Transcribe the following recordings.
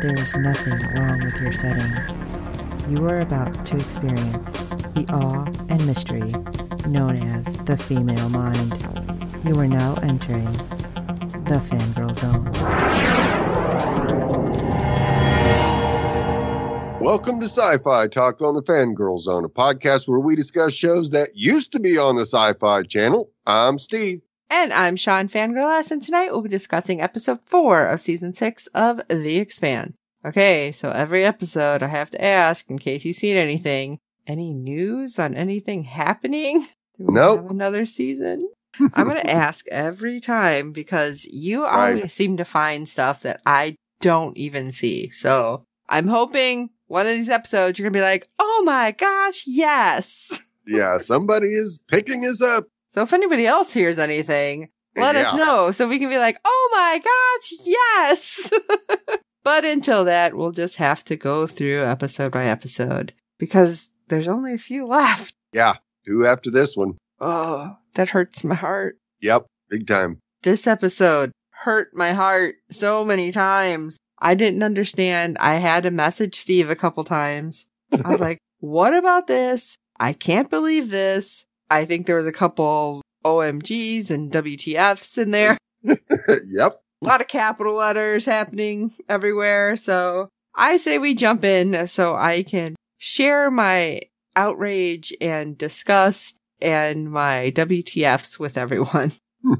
there is nothing wrong with your setting. You are about to experience the awe and mystery known as the female mind. You are now entering the fangirl zone. Welcome to Sci Fi Talk on the Fangirl Zone, a podcast where we discuss shows that used to be on the Sci Fi channel. I'm Steve. And I'm Sean Fangirl and tonight we'll be discussing episode four of season six of The Expanse. Okay, so every episode I have to ask, in case you've seen anything, any news on anything happening? Do we Nope. have another season? I'm going to ask every time because you always seem to find stuff that I don't even see. So I'm hoping one of these episodes you're going to be like, oh my gosh, yes. Yeah, somebody is picking us up. So if anybody else hears anything, let us know so we can be like, oh my gosh, yes. But until that, we'll just have to go through episode by episode because there's only a few left. Yeah, two after this one. Oh, that hurts my heart. Yep, big time. This episode hurt my heart so many times. I didn't understand. I had to message Steve a couple times. I was like, what about this? I can't believe this. I think there was a couple OMGs and WTFs in there. yep. A lot of capital letters happening everywhere. So I say we jump in so I can share my outrage and disgust and my WTFs with everyone. Hmm.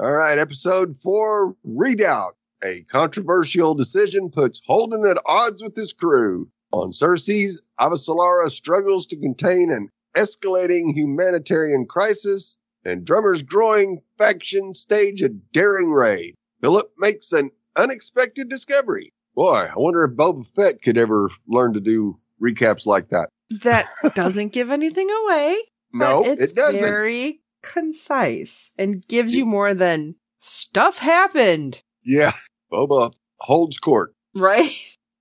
All right, episode four Redoubt. A controversial decision puts Holden at odds with his crew. On Ceres, Avasarala struggles to contain an escalating humanitarian crisis, and Drummer's growing faction stage a daring raid. Philip makes an unexpected discovery. Boy, I wonder if Boba Fett could ever learn to do recaps like that. That doesn't give anything away. No, it doesn't. very concise and gives you more than stuff happened, Yeah, Boba holds court. right?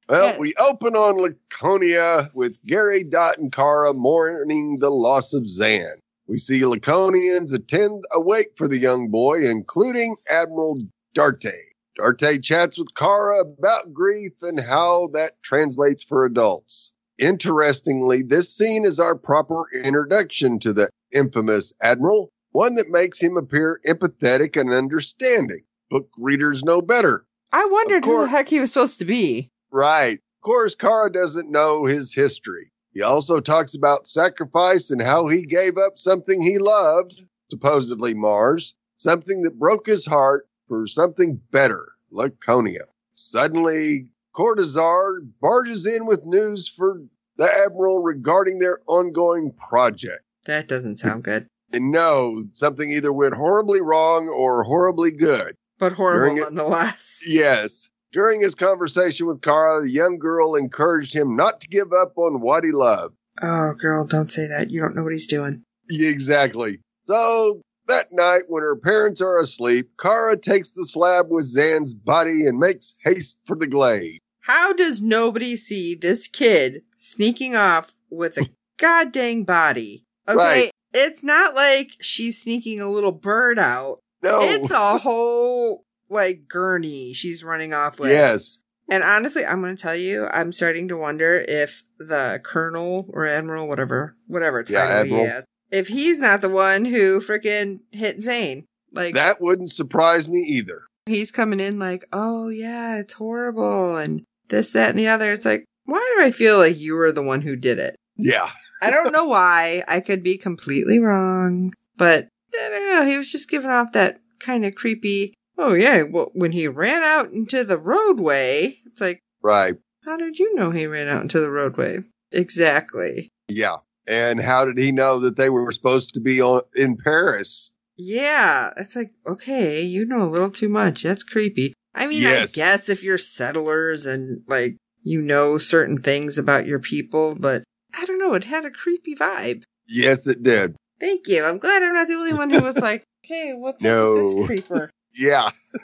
Well, Yeah. we open on Laconia with Gary, Dot, and Kara mourning the loss of Zan. We see Laconians attend a wake for the young boy, including Admiral Duarte. Duarte chats with Kara about grief and how that translates for adults. Interestingly, this scene is our proper introduction to the infamous Admiral, one that makes him appear empathetic and understanding. Book readers know better. I wondered who the heck he was supposed to be. Right. Of course, Kara doesn't know his history. He also talks about sacrifice and how he gave up something he loved, supposedly Mars, something that broke his heart for something better, Laconia. Suddenly, Cortazar barges in with news for the Admiral regarding their ongoing project. That doesn't sound good, And no, something either went horribly wrong or horribly good. but horrible During it- nonetheless. Yes. During his conversation with Kara, the young girl encouraged him not to give up on what he loved. Oh, girl, don't say that. You don't know what he's doing. Exactly. So that night, when her parents are asleep, Kara takes the slab with Zan's body and makes haste for the glade. How does nobody see this kid sneaking off with a goddamn body? Okay, Right. it's not like she's sneaking a little bird out. No. It's a whole like gurney she's running off with. yes. And honestly, I'm going to tell you, I'm starting to wonder if the colonel or admiral, whatever, whatever Yeah, title he admiral. has, if he's not the one who freaking hit Zane. Like That wouldn't surprise me either. he's coming in like, oh yeah, it's horrible and this, that, and the other. It's like, why do I feel like you were the one who did it? Yeah. I don't know why. I could be completely wrong, but I don't know. He was just giving off that kind of creepy. Oh yeah, well, when he ran out into the roadway, it's like, Right. how did you know he ran out into the roadway? Exactly. Yeah. And how did he know that they were supposed to be on, in Paris? Yeah, it's like, okay, you know a little too much. That's creepy. I mean, Yes. I guess if you're settlers and like you know certain things about your people, but I don't know, it had a creepy vibe. Yes, it did. Thank you. I'm glad I'm not the only one who was like, okay, what's up with No. this creeper? Yeah.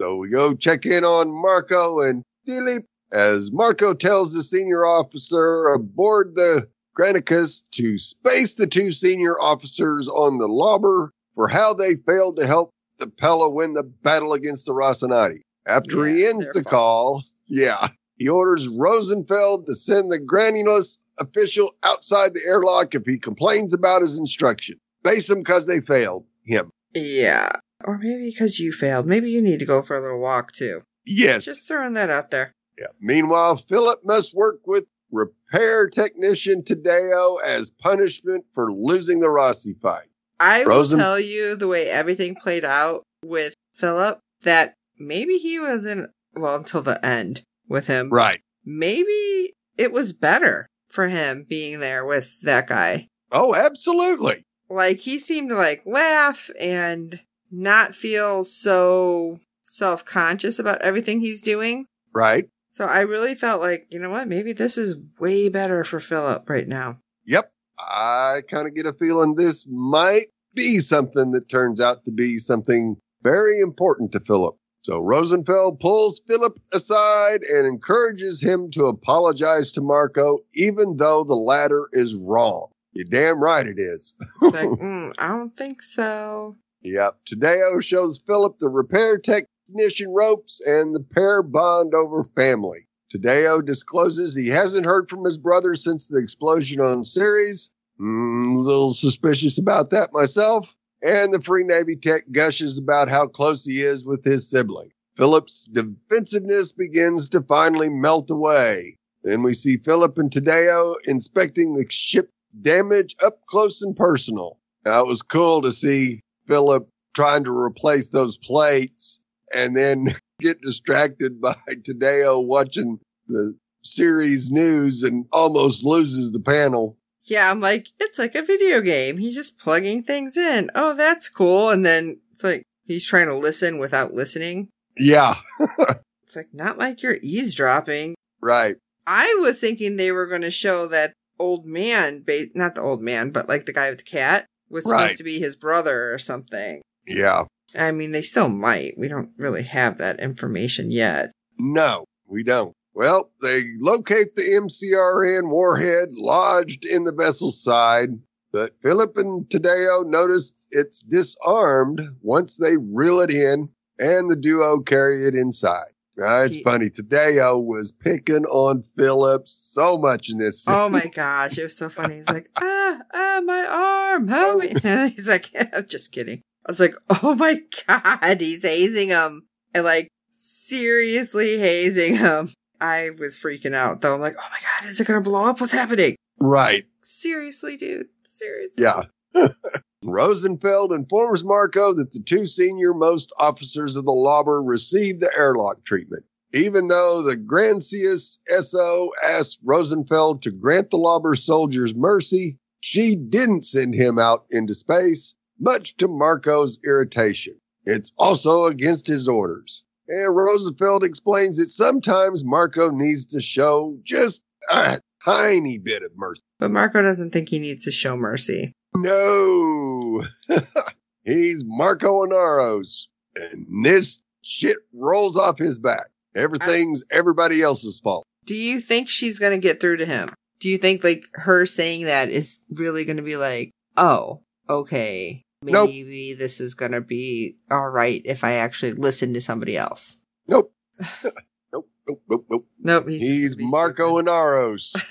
so we go check in on Marco and Philip as Marco tells the senior officer aboard the Granicus to space the two senior officers on the lobber for how they failed to help the Pella win the battle against the Rocinante. After he ends the call, yeah, he orders Rosenfeld to send the Granicus official outside the airlock if he complains about his instruction. Base him because they failed him. Yeah. Or maybe because you failed. Maybe you need to go for a little walk too. Yes. Just throwing that out there. Yeah. Meanwhile, Philip must work with repair technician Tadeo as punishment for losing the Roci fight. I Rosen- will tell you the way everything played out with Philip that maybe he was in, well, until the end with him. Right. Maybe it was better for him being there with that guy. Oh, absolutely. Like he seemed to like laugh and not feel so self conscious about everything he's doing. Right. So I really felt like, you know what, maybe this is way better for Philip right now. Yep. I kind of get a feeling this might be something that turns out to be something very important to Philip. So Rosenfeld pulls Philip aside and encourages him to apologize to Marco, even though the latter is wrong. You're damn right it is. Like, mm, I don't think so. Yep. Tadeo shows Philip the repair technician ropes and the pair bond over family. Tadeo discloses he hasn't heard from his brother since the explosion on Ceres. Mm, a little suspicious about that myself. And the Free Navy tech gushes about how close he is with his sibling. Philip's defensiveness begins to finally melt away. Then we see Philip and Tadeo inspecting the ship damage up close and personal. Now, it was cool to see Philip trying to replace those plates and then get distracted by Tadeo watching the Ceres news and almost loses the panel. Yeah, I'm like, it's like a video game. He's just plugging things in. Oh, that's cool. And then it's like he's trying to listen without listening. Yeah, It's like not like you're eavesdropping. right. I was thinking they were going to show that old man, ba- not the old man, but like the guy with the cat was supposed Right. to be his brother or something. Yeah. I mean, they still might. We don't really have that information yet. No, we don't. Well, they locate the MCRN warhead lodged in the vessel's side, but Philip and Tadeo notice it's disarmed once they reel it in and the duo carry it inside. Now, it's Gee. funny. Tadeo was picking on Philip so much in this scene. Oh my gosh, it was so funny. He's like, ah, ah, my arm, help me. He's like, I'm just kidding. I was like, oh my god, he's hazing him. And like, seriously hazing him. I was freaking out though. I'm like, oh my god, is it gonna blow up? What's happening? Right. Seriously, dude. Seriously. Yeah. Rosenfeld informs Marco that the two senior most officers of the Lauber received the airlock treatment. Even though the Granicus SO asked Rosenfeld to grant the Lauber soldiers mercy, she didn't send him out into space, much to Marco's irritation. It's also against his orders. And Rosenfeld explains that sometimes Marco needs to show just a tiny bit of mercy. But Marco doesn't think he needs to show mercy. No, he's Marco Inaros, and this shit rolls off his back. Everything's everybody else's fault. Do you think she's gonna get through to him? Do you think like her saying that is really gonna be like, oh, okay, Nope. maybe this is gonna be all right if I actually listen to somebody else? Nope. nope, nope, nope, nope. Nope, he's, He's Marco Inaros.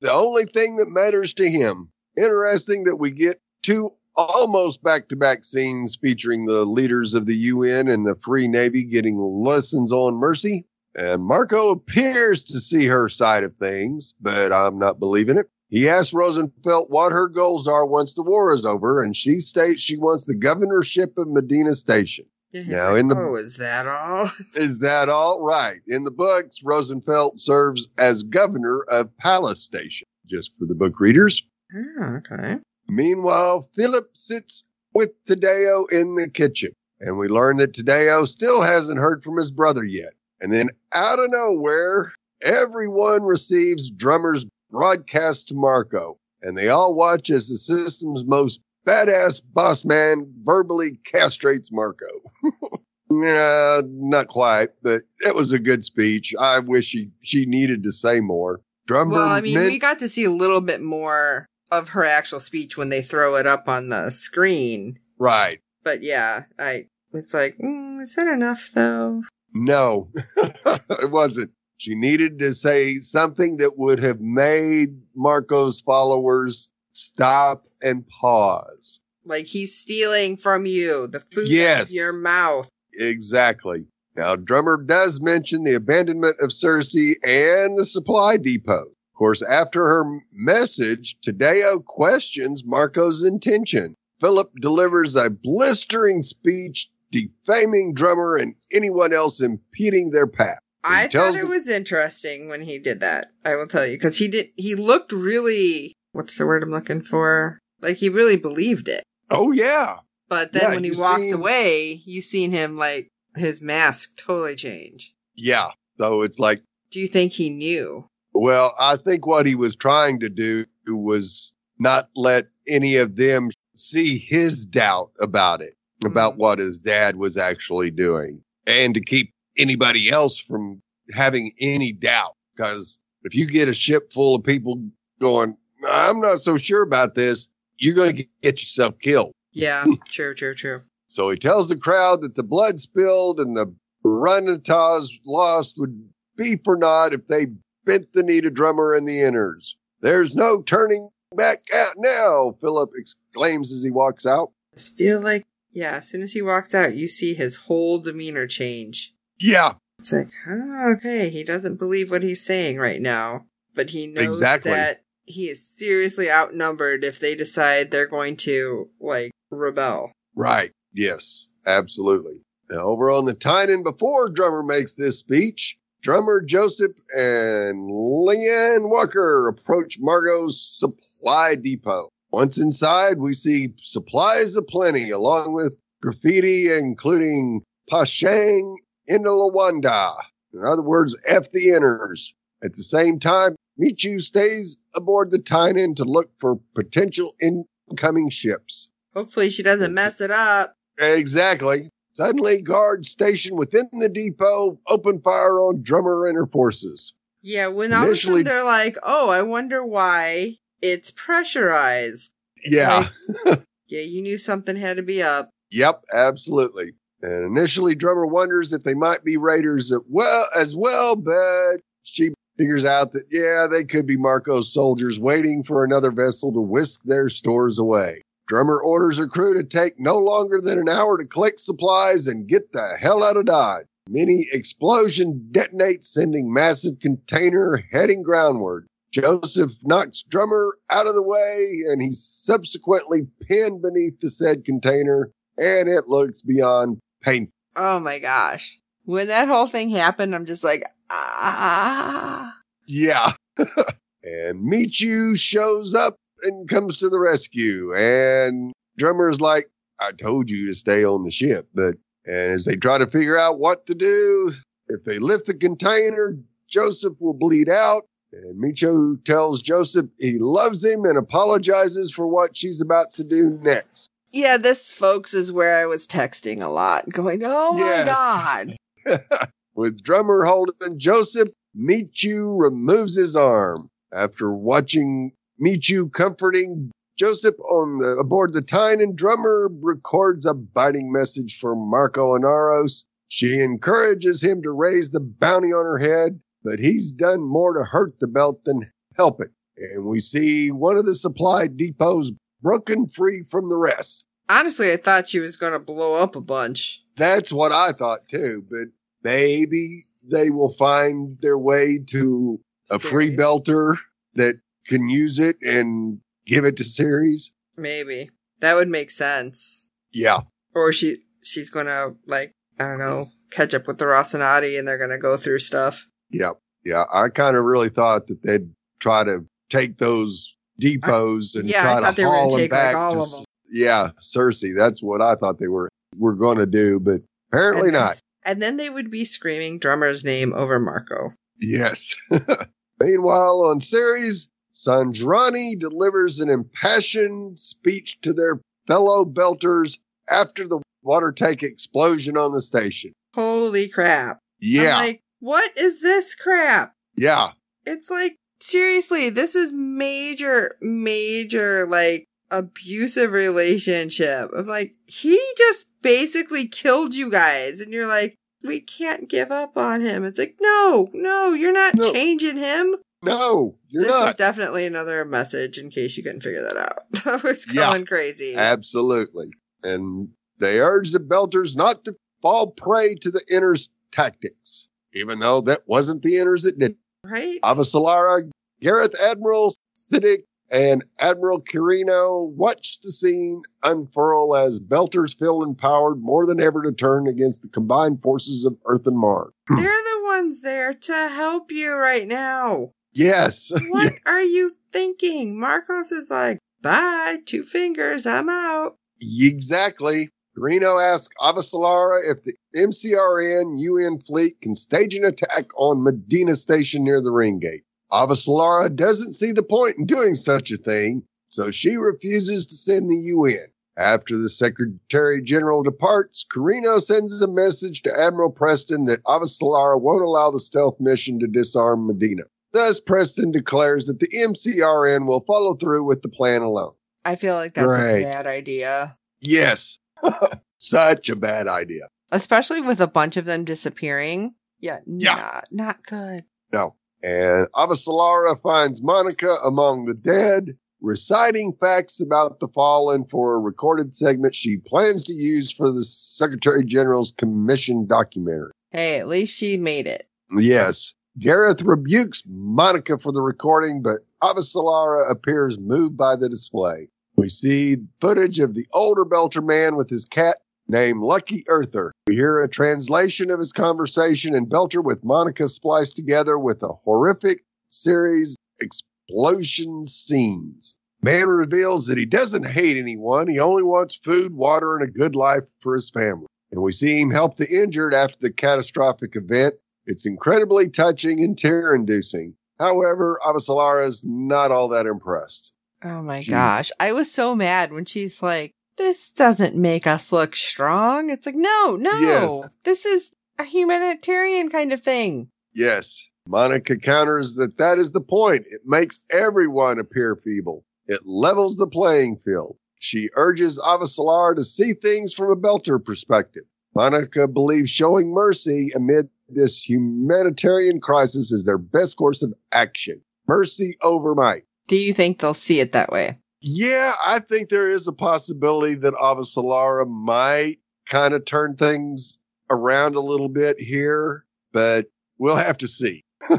the only thing that matters to him. Interesting that we get two almost back to back scenes featuring the leaders of the UN and the Free Navy getting lessons on mercy. And Marco appears to see her side of things, but I'm not believing it. He asks Rosenfeld what her goals are once the war is over, and she states she wants the governorship of Medina Station. Yeah, Now, like, in the- oh, is that all? Is that all right? In the books, Rosenfeld serves as governor of Palace Station, just for the book readers. oh, okay. Meanwhile, Philip sits with Tadeo in the kitchen, and we learn that Tadeo still hasn't heard from his brother yet. And then out of nowhere, everyone receives Drummer's broadcast to Marco, and they all watch as the system's most badass boss man verbally castrates Marco. yeah, not quite, but it was a good speech. I wish she, she needed to say more. Drummer, Well, I mean, meant- we got to see a little bit more of her actual speech when they throw it up on the screen. right. But yeah, I it's like, mm, is that enough though? No, it wasn't. She needed to say something that would have made Marco's followers stop and pause. Like he's stealing from you the food Yes. of your mouth. Exactly. Now, Drummer does mention the abandonment of Ceres and the supply depot. Of course, after her message, Tadeo questions Marco's intention. Philip delivers a blistering speech defaming Drummer and anyone else impeding their path. I thought it was interesting when he did that. I will tell you because he did. He looked really. What's the word I'm looking for? Like he really believed it. Oh, yeah. But then Yeah, when he walked seen- away, you seen him like his mask totally change. Yeah. So it's like, Do you think he knew? Well, I think what he was trying to do was not let any of them see his doubt about it, about Mhm. what his dad was actually doing, and to keep anybody else from having any doubt. Because if you get a ship full of people going, I'm not so sure about this, you're going to get yourself killed. Yeah, true, true, true. So he tells the crowd that the blood spilled and the Ranatas lost would be for naught if they bent the knee to Drummer and the inners. There's no turning back out now, Philip exclaims as he walks out. I feel like yeah. As soon as he walks out, you see his whole demeanor change. Yeah, It's like, oh, okay, he doesn't believe what he's saying right now, but he knows Exactly. that he is seriously outnumbered if they decide they're going to like rebel. right. Yes, absolutely. Now, over on the Tynan, before Drummer makes this speech, Drummer Joseph and Leanne Walker approach Marco's supply depot. Once inside, we see supplies aplenty, along with graffiti, including Pashang Indalawanda. In other words, F the inners. At the same time, Michio stays aboard the Tynan to look for potential incoming ships. Hopefully, she doesn't mess it up. Exactly. Suddenly, guards stationed within the depot open fire on Drummer and her forces. Yeah, when all of a sudden they're like, "Oh, I wonder why it's pressurized." Yeah. Yeah, you knew something had to be up. Yep, absolutely. And initially, Drummer wonders if they might be raiders as well, but she figures out that, yeah, they could be Marco's soldiers waiting for another vessel to whisk their stores away. Drummer orders her crew to take no longer than an hour to collect supplies and get the hell out of Dodge. Mini explosion detonates, sending massive container heading groundward. Joseph knocks Drummer out of the way, and he's subsequently pinned beneath the said container, and it looks beyond painful. Oh my gosh. When that whole thing happened, I'm just like, ah. Yeah. and Michio shows up and comes to the rescue, and Drummer's like, I told you to stay on the ship, but and as they try to figure out what to do, if they lift the container, Joseph will bleed out. And Michio tells Joseph he loves him and apologizes for what she's about to do next. Yeah, this, folks, is where I was texting a lot, going, oh Yes. my God. With drummer holding Joseph, Michio removes his arm. After watching Michio comforting Joseph on the aboard the Tyne, and drummer records a biting message for Marco Inaros. She encourages him to raise the bounty on her head, but he's done more to hurt the belt than help it. And we see one of the supply depots broken free from the rest. Honestly, I thought she was going to blow up a bunch. That's what I thought too, but maybe they will find their way to a free belter that can use it and give it to Ceres. Maybe. That would make sense. Yeah. Or she she's going to, like, I don't know, catch up with the Rocinante and they're going to go through stuff. Yeah. Yeah. I kind of really thought that they'd try to take those depots and yeah, try to haul them take, like, back. all to of them. Yeah. Ceres. That's what I thought they were, were going to do, but apparently And- not. And then they would be screaming drummer's name over Marco. Yes. Meanwhile, on Ceres, Sandrani delivers an impassioned speech to their fellow Belters after the water tank explosion on the station. Holy crap. Yeah. I'm like, what is this crap? yeah. It's like, seriously, this is major, major, like, abusive relationship of like, he just basically killed you guys. And you're like, we can't give up on him. It's like, no, no, you're not No. changing him. No, you're this not. is definitely another message in case you couldn't figure that out. I was Yeah. going crazy. Absolutely. And they urge the Belters not to fall prey to the Inner's tactics, even though that wasn't the Inners that did. right? Avasarala, Gareth Admiral Siddiq, and Admiral Kirino watched the scene unfurl as Belters feel empowered more than ever to turn against the combined forces of Earth and Mars. They're the ones there to help you right now. Yes. What are you thinking? Marcos is like, bye, two fingers, I'm out. Exactly. Reno asks Avasarala if the MCRN UN fleet can stage an attack on Medina Station near the ring gate. Avasarala doesn't see the point in doing such a thing, so she refuses to send the UN. After the Secretary General departs, Carino sends a message to Admiral Preston that Avasarala won't allow the stealth mission to disarm Medina. Thus, Preston declares that the MCRN will follow through with the plan alone. I feel like that's a bad idea. Yes. Such a bad idea. Especially with a bunch of them disappearing. Yeah, Yeah. Not, not good. No. And Avasarala finds Monica among the dead, reciting facts about the fallen for a recorded segment she plans to use for the Secretary General's commission documentary. Hey, at least she made it. Yes. Gareth rebukes Monica for the recording, but Avasarala appears moved by the display. We see footage of the older Belter man with his cat named Lucky Earther. We hear a translation of his conversation in Belter with Monica spliced together with a horrific Ceres explosion scenes. Man reveals that he doesn't hate anyone. He only wants food, water, and a good life for his family. And we see him help the injured after the catastrophic event. It's incredibly touching and tear inducing. However, Avasarala is not all that impressed. Oh my She- gosh. I was so mad when she's like, this doesn't make us look strong. It's like, no, no. Yes. This is a humanitarian kind of thing. Yes, Monica counters that that is the point. It makes everyone appear feeble. It levels the playing field. She urges Avasalar to see things from a Belter perspective. Monica believes showing mercy amid this humanitarian crisis is their best course of action. Mercy over might. Do you think they'll see it that way? Yeah, I think there is a possibility that Avasarala might kind of turn things around a little bit here, but we'll have to see.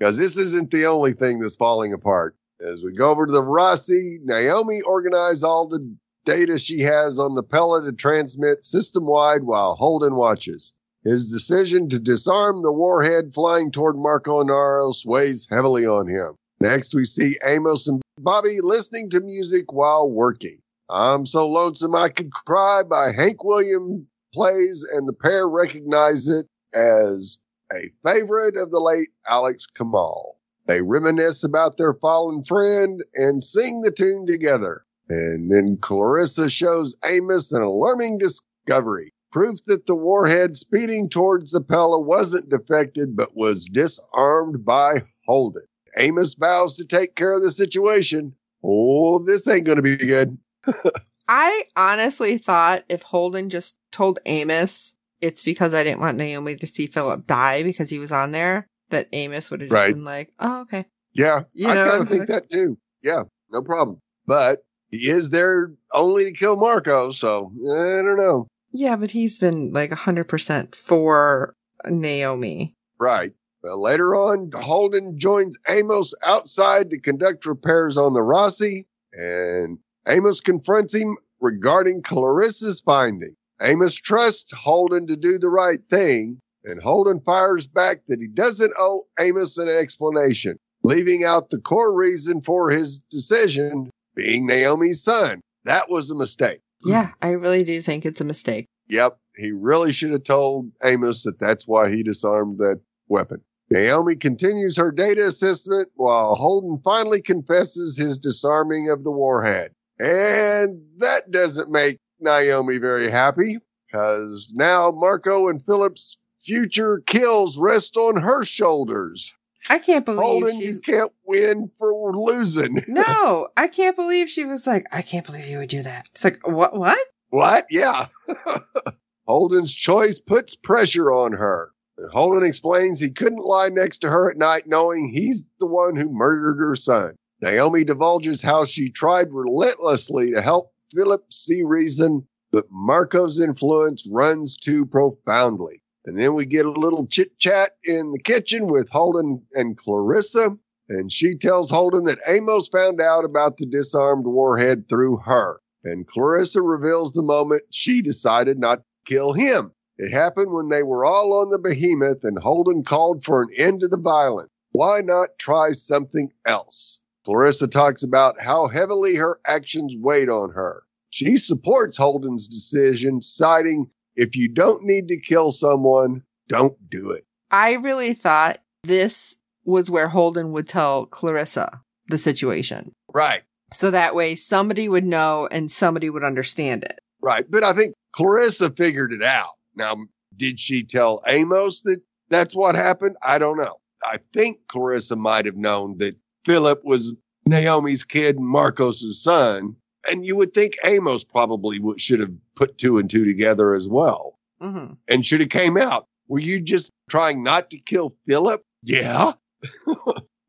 Because this isn't the only thing that's falling apart. As we go over to the Roci, Naomi organized all the data she has on the Pella to transmit system wide while Holden watches. His decision to disarm the warhead flying toward Marco Naro weighs heavily on him. Next, we see Amos and Bobby listening to music while working. I'm So Lonesome I Could Cry by Hank Williams plays, and the pair recognize it as a favorite of the late Alex Kamal. They reminisce about their fallen friend and sing the tune together. And then Clarissa shows Amos an alarming discovery. Proof that the warhead speeding towards the Pella wasn't defected, but was disarmed by Holden. Amos vows to take care of the situation. Oh, this ain't going to be good. I honestly thought if Holden just told Amos it's because I didn't want Naomi to see Philip die because he was on there, that Amos would have just Right. been like, oh, okay. Yeah, You I know, kind of think that too. Yeah, no problem. But he is there only to kill Marco, so I don't know. Yeah, but he's been like 100% for Naomi. Right. Well, later on, Holden joins Amos outside to conduct repairs on the Roci, and Amos confronts him regarding Clarissa's finding. Amos trusts Holden to do the right thing, and Holden fires back that he doesn't owe Amos an explanation, leaving out the core reason for his decision being Naomi's son. That was a mistake. Yeah, I really do think it's a mistake. Yep. he really should have told Amos that that's why he disarmed that weapon. Naomi continues her data assessment while Holden finally confesses his disarming of the warhead. And that doesn't make Naomi very happy because now Marco and Philip's future kills rest on her shoulders. I can't believe Holden, you can't win for losing. No, I can't believe she was like, I can't believe you would do that. It's like, what? What? What? Yeah. Holden's choice puts pressure on her. Holden explains he couldn't lie next to her at night knowing he's the one who murdered her son. Naomi divulges how she tried relentlessly to help Philip see reason, but Marco's influence runs too profoundly. And then we get a little chit chat in the kitchen with Holden and Clarissa. And she tells Holden that Amos found out about the disarmed warhead through her. And Clarissa reveals the moment she decided not to kill him. It happened when they were all on the behemoth and Holden called for an end to the violence. Why not try something else? Clarissa talks about how heavily her actions weighed on her. She supports Holden's decision, citing, if you don't need to kill someone, don't do it. I really thought this was where Holden would tell Clarissa the situation. Right, So that way somebody would know and somebody would understand it. right. But I think Clarissa figured it out. Now, did she tell Amos that that's what happened? I don't know. I think Clarissa might have known that Philip was Naomi's kid and Marcos's son. And you would think Amos probably would, should have put two and two together as well hmm and should have came out. Were you just trying not to kill Philip? Yeah.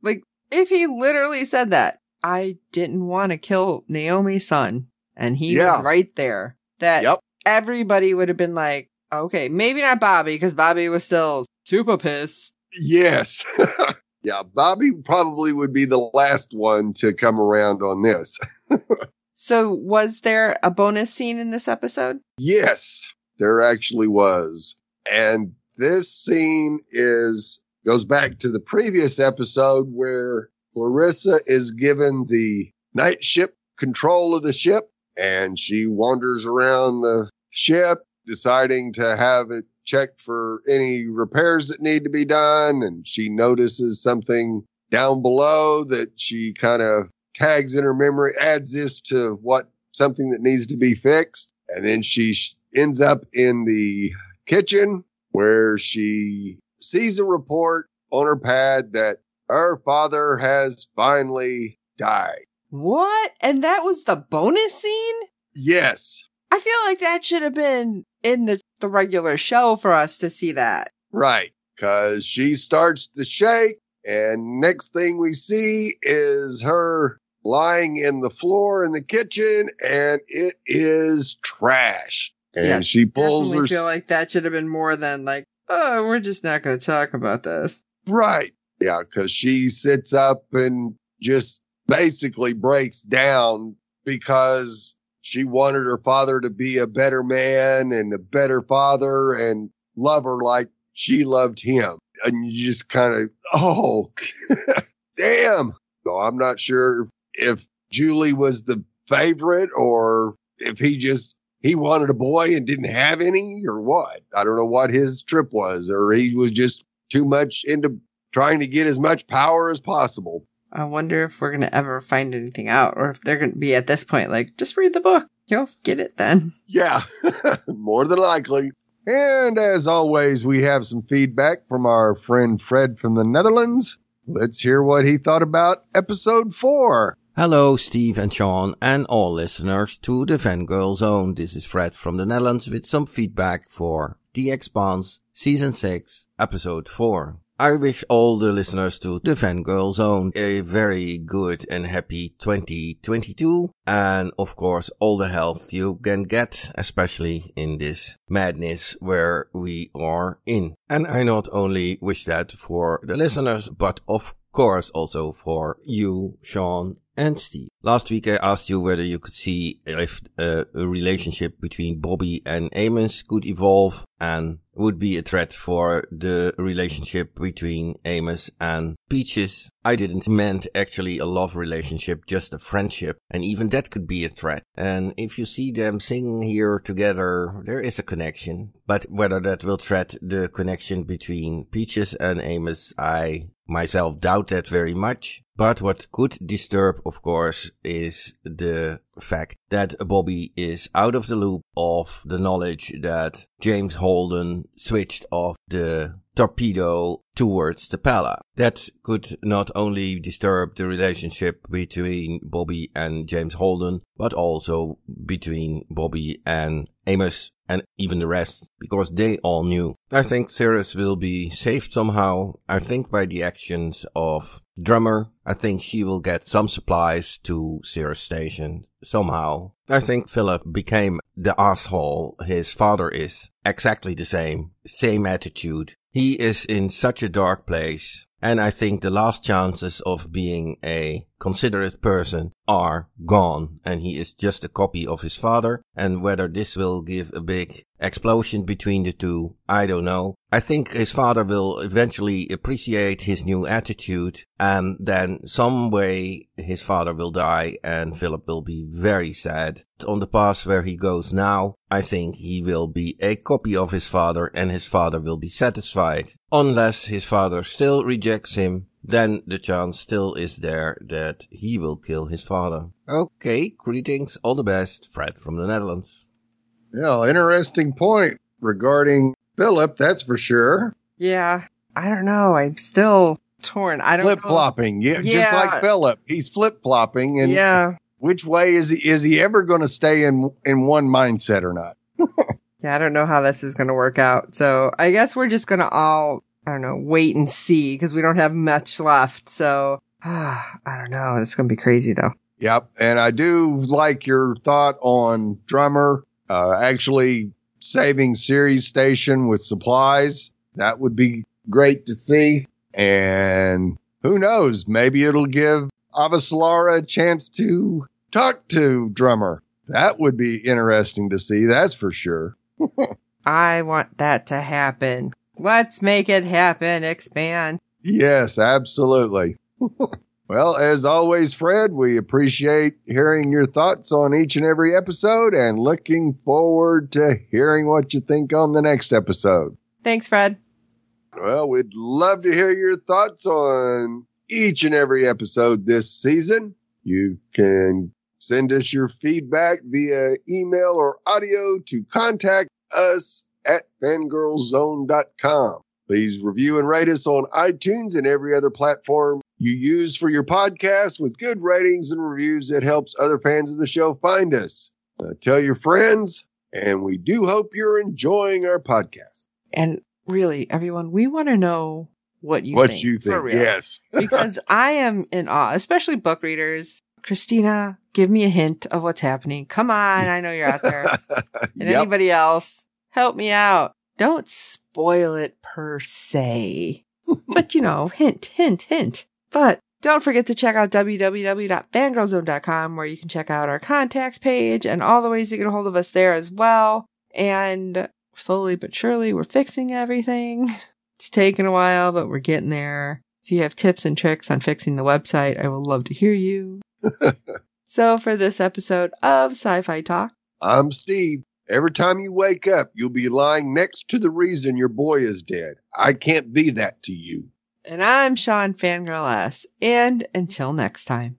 Like, if he literally said that, I didn't want to kill Naomi's son, and he Yeah. was right there, that Yep. everybody would have been like, okay, maybe not Bobby, because Bobby was still super pissed. Yes. yeah. Bobby probably would be the last one to come around on this. So, was there a bonus scene in this episode? Yes, there actually was. And this scene is goes back to the previous episode where Clarissa is given the night ship control of the ship and she wanders around the ship deciding to have it checked for any repairs that need to be done and she notices something down below that she kind of tags in her memory adds this to what something that needs to be fixed and then she sh- ends up in the kitchen where she sees a report on her pad that her father has finally died. What? And that was the bonus scene? Yes, I feel like that should have been in the, the regular show for us to see that. right. Cause she starts to shake and next thing we see is her lying in the floor in the kitchen and it is trash. And Yeah, she pulls her feel like that should have been more than like, oh, we're just not going to talk about this. Right. Yeah, because she sits up and just basically breaks down because she wanted her father to be a better man and a better father and love her like she loved him. And you just kind of, oh, damn. So I'm not sure if Julie was the favorite or if he just he wanted a boy and didn't have any or what. I don't know what his trip was, or he was just too much into trying to get as much power as possible. I wonder if we're going to ever find anything out or if they're going to be at this point like, just read the book. You'll get it then. Yeah, more than likely. And as always, we have some feedback from our friend Fred from the Netherlands. Let's hear what he thought about episode four. Hello, Steve and Sean, and all listeners to the Fangirl Zone. This is Fred from the Netherlands with some feedback for The Expanse, Season 6, Episode 4. I wish all the listeners to the Fangirl Zone a very good and happy 2022, and of course, all the health you can get, especially in this madness where we are in. And I not only wish that for the listeners, but of course also for you, Sean, and Steve. Last week I asked you whether you could see if uh, a relationship between Bobby and Amos could evolve and would be a threat for the relationship between Amos and Peaches. I didn't meant actually a love relationship, just a friendship, and even that could be a threat. And if you see them sing here together, there is a connection. But whether that will threat the connection between Peaches and Amos, I myself doubt that very much. But what could disturb, of course, is the fact that Bobby is out of the loop of the knowledge that James Holden switched off the torpedo towards the Pella. That could not only disturb the relationship between Bobby and James Holden, but also between Bobby and Amos and even the rest, because they all knew. I think Ceres will be saved somehow. I think by the actions of drummer. I think she will get some supplies to Ceres Station somehow. I think Philip became the asshole his father is. Exactly the same. Same attitude. He is in such a dark place. And I think the last chances of being a considerate person are gone. And he is just a copy of his father. And whether this will give a big explosion between the two, I don't know. I think his father will eventually appreciate his new attitude and then some way his father will die and Philip will be very sad. On the path where he goes now, I think he will be a copy of his father and his father will be satisfied. Unless his father still rejects him, then the chance still is there that he will kill his father. Okay, greetings, all the best, Fred from the Netherlands. Yeah, interesting point regarding Philip, that's for sure. Yeah. I don't know. I'm still torn. I don't flip flopping. Yeah, Yeah. just like Philip. He's flip flopping and yeah. which way is he is he ever going to stay in in one mindset or not? Yeah. I don't know how this is going to work out. So I guess we're just going to all, I don't know, wait and see because we don't have much left. So I don't know. It's going to be crazy though. Yep. And I do like your thought on drummer uh, actually saving Ceres Station with supplies. That would be great to see. And who knows? Maybe it'll give Avasarala a chance to talk to drummer. That would be interesting to see. That's for sure. I want that to happen. Let's make it happen. Expand. Yes, absolutely. well, as always, Fred, we appreciate hearing your thoughts on each and every episode and looking forward to hearing what you think on the next episode. Thanks, Fred. Well, we'd love to hear your thoughts on each and every episode this season. You can send us your feedback via email or audio to contact us at fangirlzone.com. Please review and rate us on iTunes and every other platform you use for your podcast with good ratings and reviews that helps other fans of the show find us. Uh, tell your friends, and we do hope you're enjoying our podcast. And really, everyone, we want to know what you what think. you for think? real. Yes. because I am in awe, especially book readers. Christina, give me a hint of what's happening. Come on, I know you're out there. And Yep. anybody else, help me out. Don't spoil it per se. but you know, hint, hint, hint. But don't forget to check out www.fangirlzone.com where you can check out our contacts page and all the ways to get a hold of us there as well. And slowly but surely, we're fixing everything. It's taken a while, but we're getting there. If you have tips and tricks on fixing the website, I would love to hear you. so for this episode of Sci-Fi Talk, I'm Steve. Every time you wake up, you'll be lying next to the reason your boy is dead. I can't be that to you. And I'm Sean Fangirl S. And until next time.